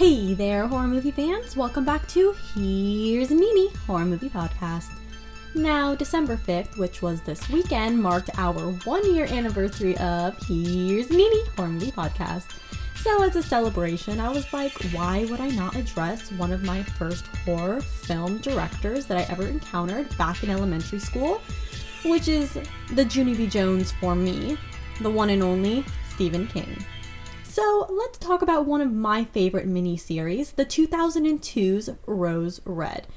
Hey there, horror movie fans! Welcome back to Here's Mimi Horror Movie Podcast. Now, December 5th, which was this weekend, marked our one year anniversary of Here's Mimi Horror Movie Podcast. So, as a celebration, I was like, why would I not address one of my first horror film directors that I ever encountered back in elementary school, which is the Junie B. Jones for me, the one and only Stephen King. So let's talk about one of my favorite miniseries, the 2002's Rose Red.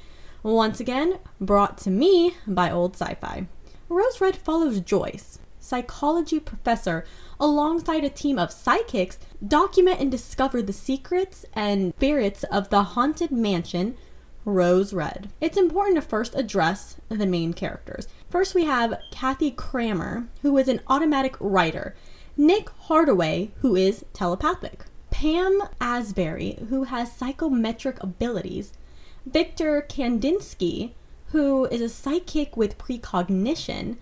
Once again, brought to me by Old Sci Fi. Rose Red follows Joyce, psychology professor, alongside a team of psychics, document and discover the secrets and spirits of the haunted mansion Rose Red. It's important to first address the main characters. First, we have Kathy Kramer, who is an automatic writer. Nick Hardaway, who is telepathic, Pam Asbury, who has psychometric abilities, Victor Kandinsky, who is a psychic with precognition.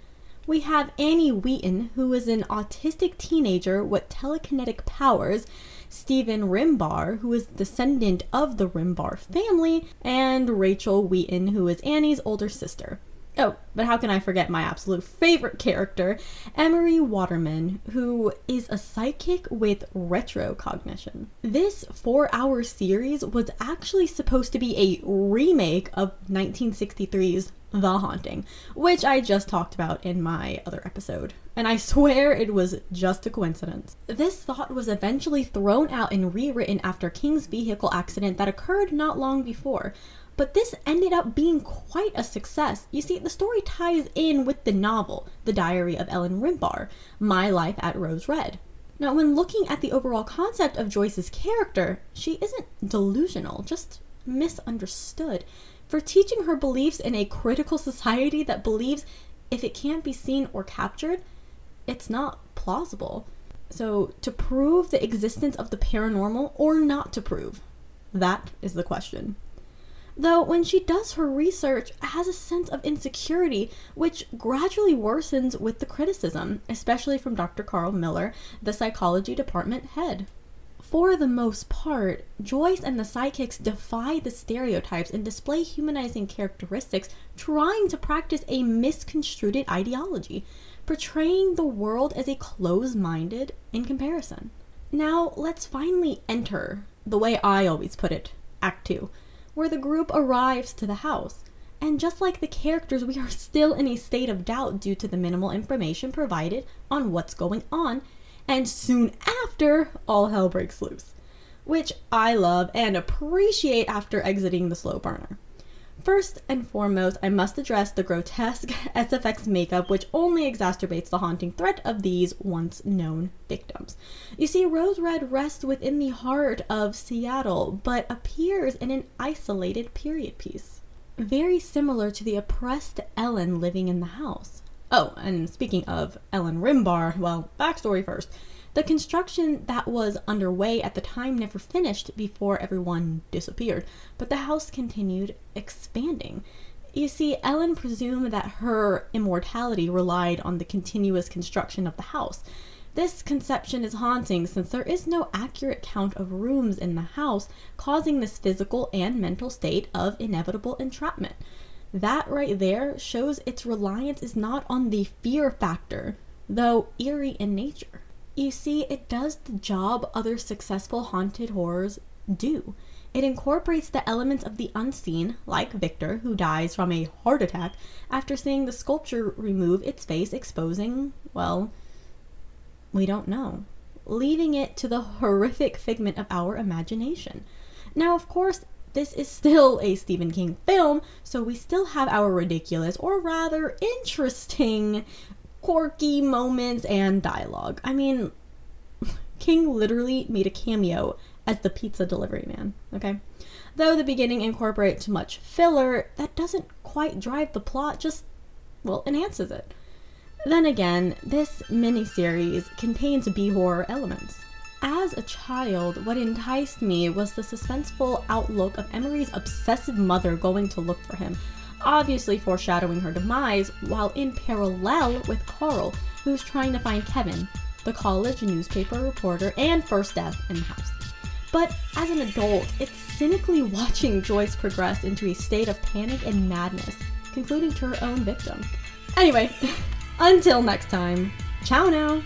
We have Annie Wheaton, who is an autistic teenager with telekinetic powers, Stephen Rimbauer, who is descendant of the Rimbauer family, and Rachel Wheaton, who is Annie's older sister. Oh, but how can I forget my absolute favorite character, Emery Waterman, who is a psychic with retrocognition. This four hour series was actually supposed to be a remake of 1963's The Haunting, which I just talked about in my other episode. And I swear it was just a coincidence. This thought was eventually thrown out and rewritten after King's vehicle accident that occurred not long before. But this ended up being quite a success. You see, the story ties in with the novel, The Diary of Ellen Rimbauer, My Life at Rose Red. Now, when looking at the overall concept of Joyce's character, she isn't delusional, just misunderstood. For teaching her beliefs in a critical society that believes if it can't be seen or captured, it's not plausible. So, to prove the existence of the paranormal or not to prove? That is the question. Though, when she does her research, has a sense of insecurity, which gradually worsens with the criticism, especially from Dr. Carl Miller, the psychology department head. For the most part, Joyce and the psychics defy the stereotypes and display humanizing characteristics, trying to practice a misconstrued ideology, portraying the world as a closed minded in comparison. Now, let's finally enter, the way I always put it, Act 2 where the group arrives to the house. And just like the characters, we are still in a state of doubt due to the minimal information provided on what's going on. And soon after, all hell breaks loose, which I love and appreciate after exiting the slow burner. First and foremost, I must address the grotesque SFX makeup, which only exacerbates the haunting threat of these once known victims. You see, Rose Red rests within the heart of Seattle, but appears in an isolated period piece. Very similar to the oppressed Ellen living in the house. Oh, and speaking of Ellen Rimbauer, well, backstory first. The construction that was underway at the time never finished before everyone disappeared, but the house continued expanding. You see, Ellen presumed that her immortality relied on the continuous construction of the house. This conception is haunting since there is no accurate count of rooms in the house, causing this physical and mental state of inevitable entrapment. That right there shows its reliance is not on the fear factor, though eerie in nature. You see, it does the job other successful haunted horrors do. It incorporates the elements of the unseen, like Victor, who dies from a heart attack after seeing the sculpture remove its face, exposing, well, we don't know, leaving it to the horrific figment of our imagination. Now, of course, this is still a Stephen King film, so we still have our ridiculous, or rather interesting, quirky moments and dialogue. I mean, King literally made a cameo as the pizza delivery man, okay? Though the beginning incorporates much filler, that doesn't quite drive the plot, just, well, enhances it. Then again, this miniseries contains B horror elements. As a child, what enticed me was the suspenseful outlook of Emery's obsessive mother going to look for him, obviously foreshadowing her demise, while in parallel with Carl, who's trying to find Kevin, the college newspaper reporter and first death in the house. But as an adult, it's cynically watching Joyce progress into a state of panic and madness, concluding to her own victim. Anyway, until next time, ciao now!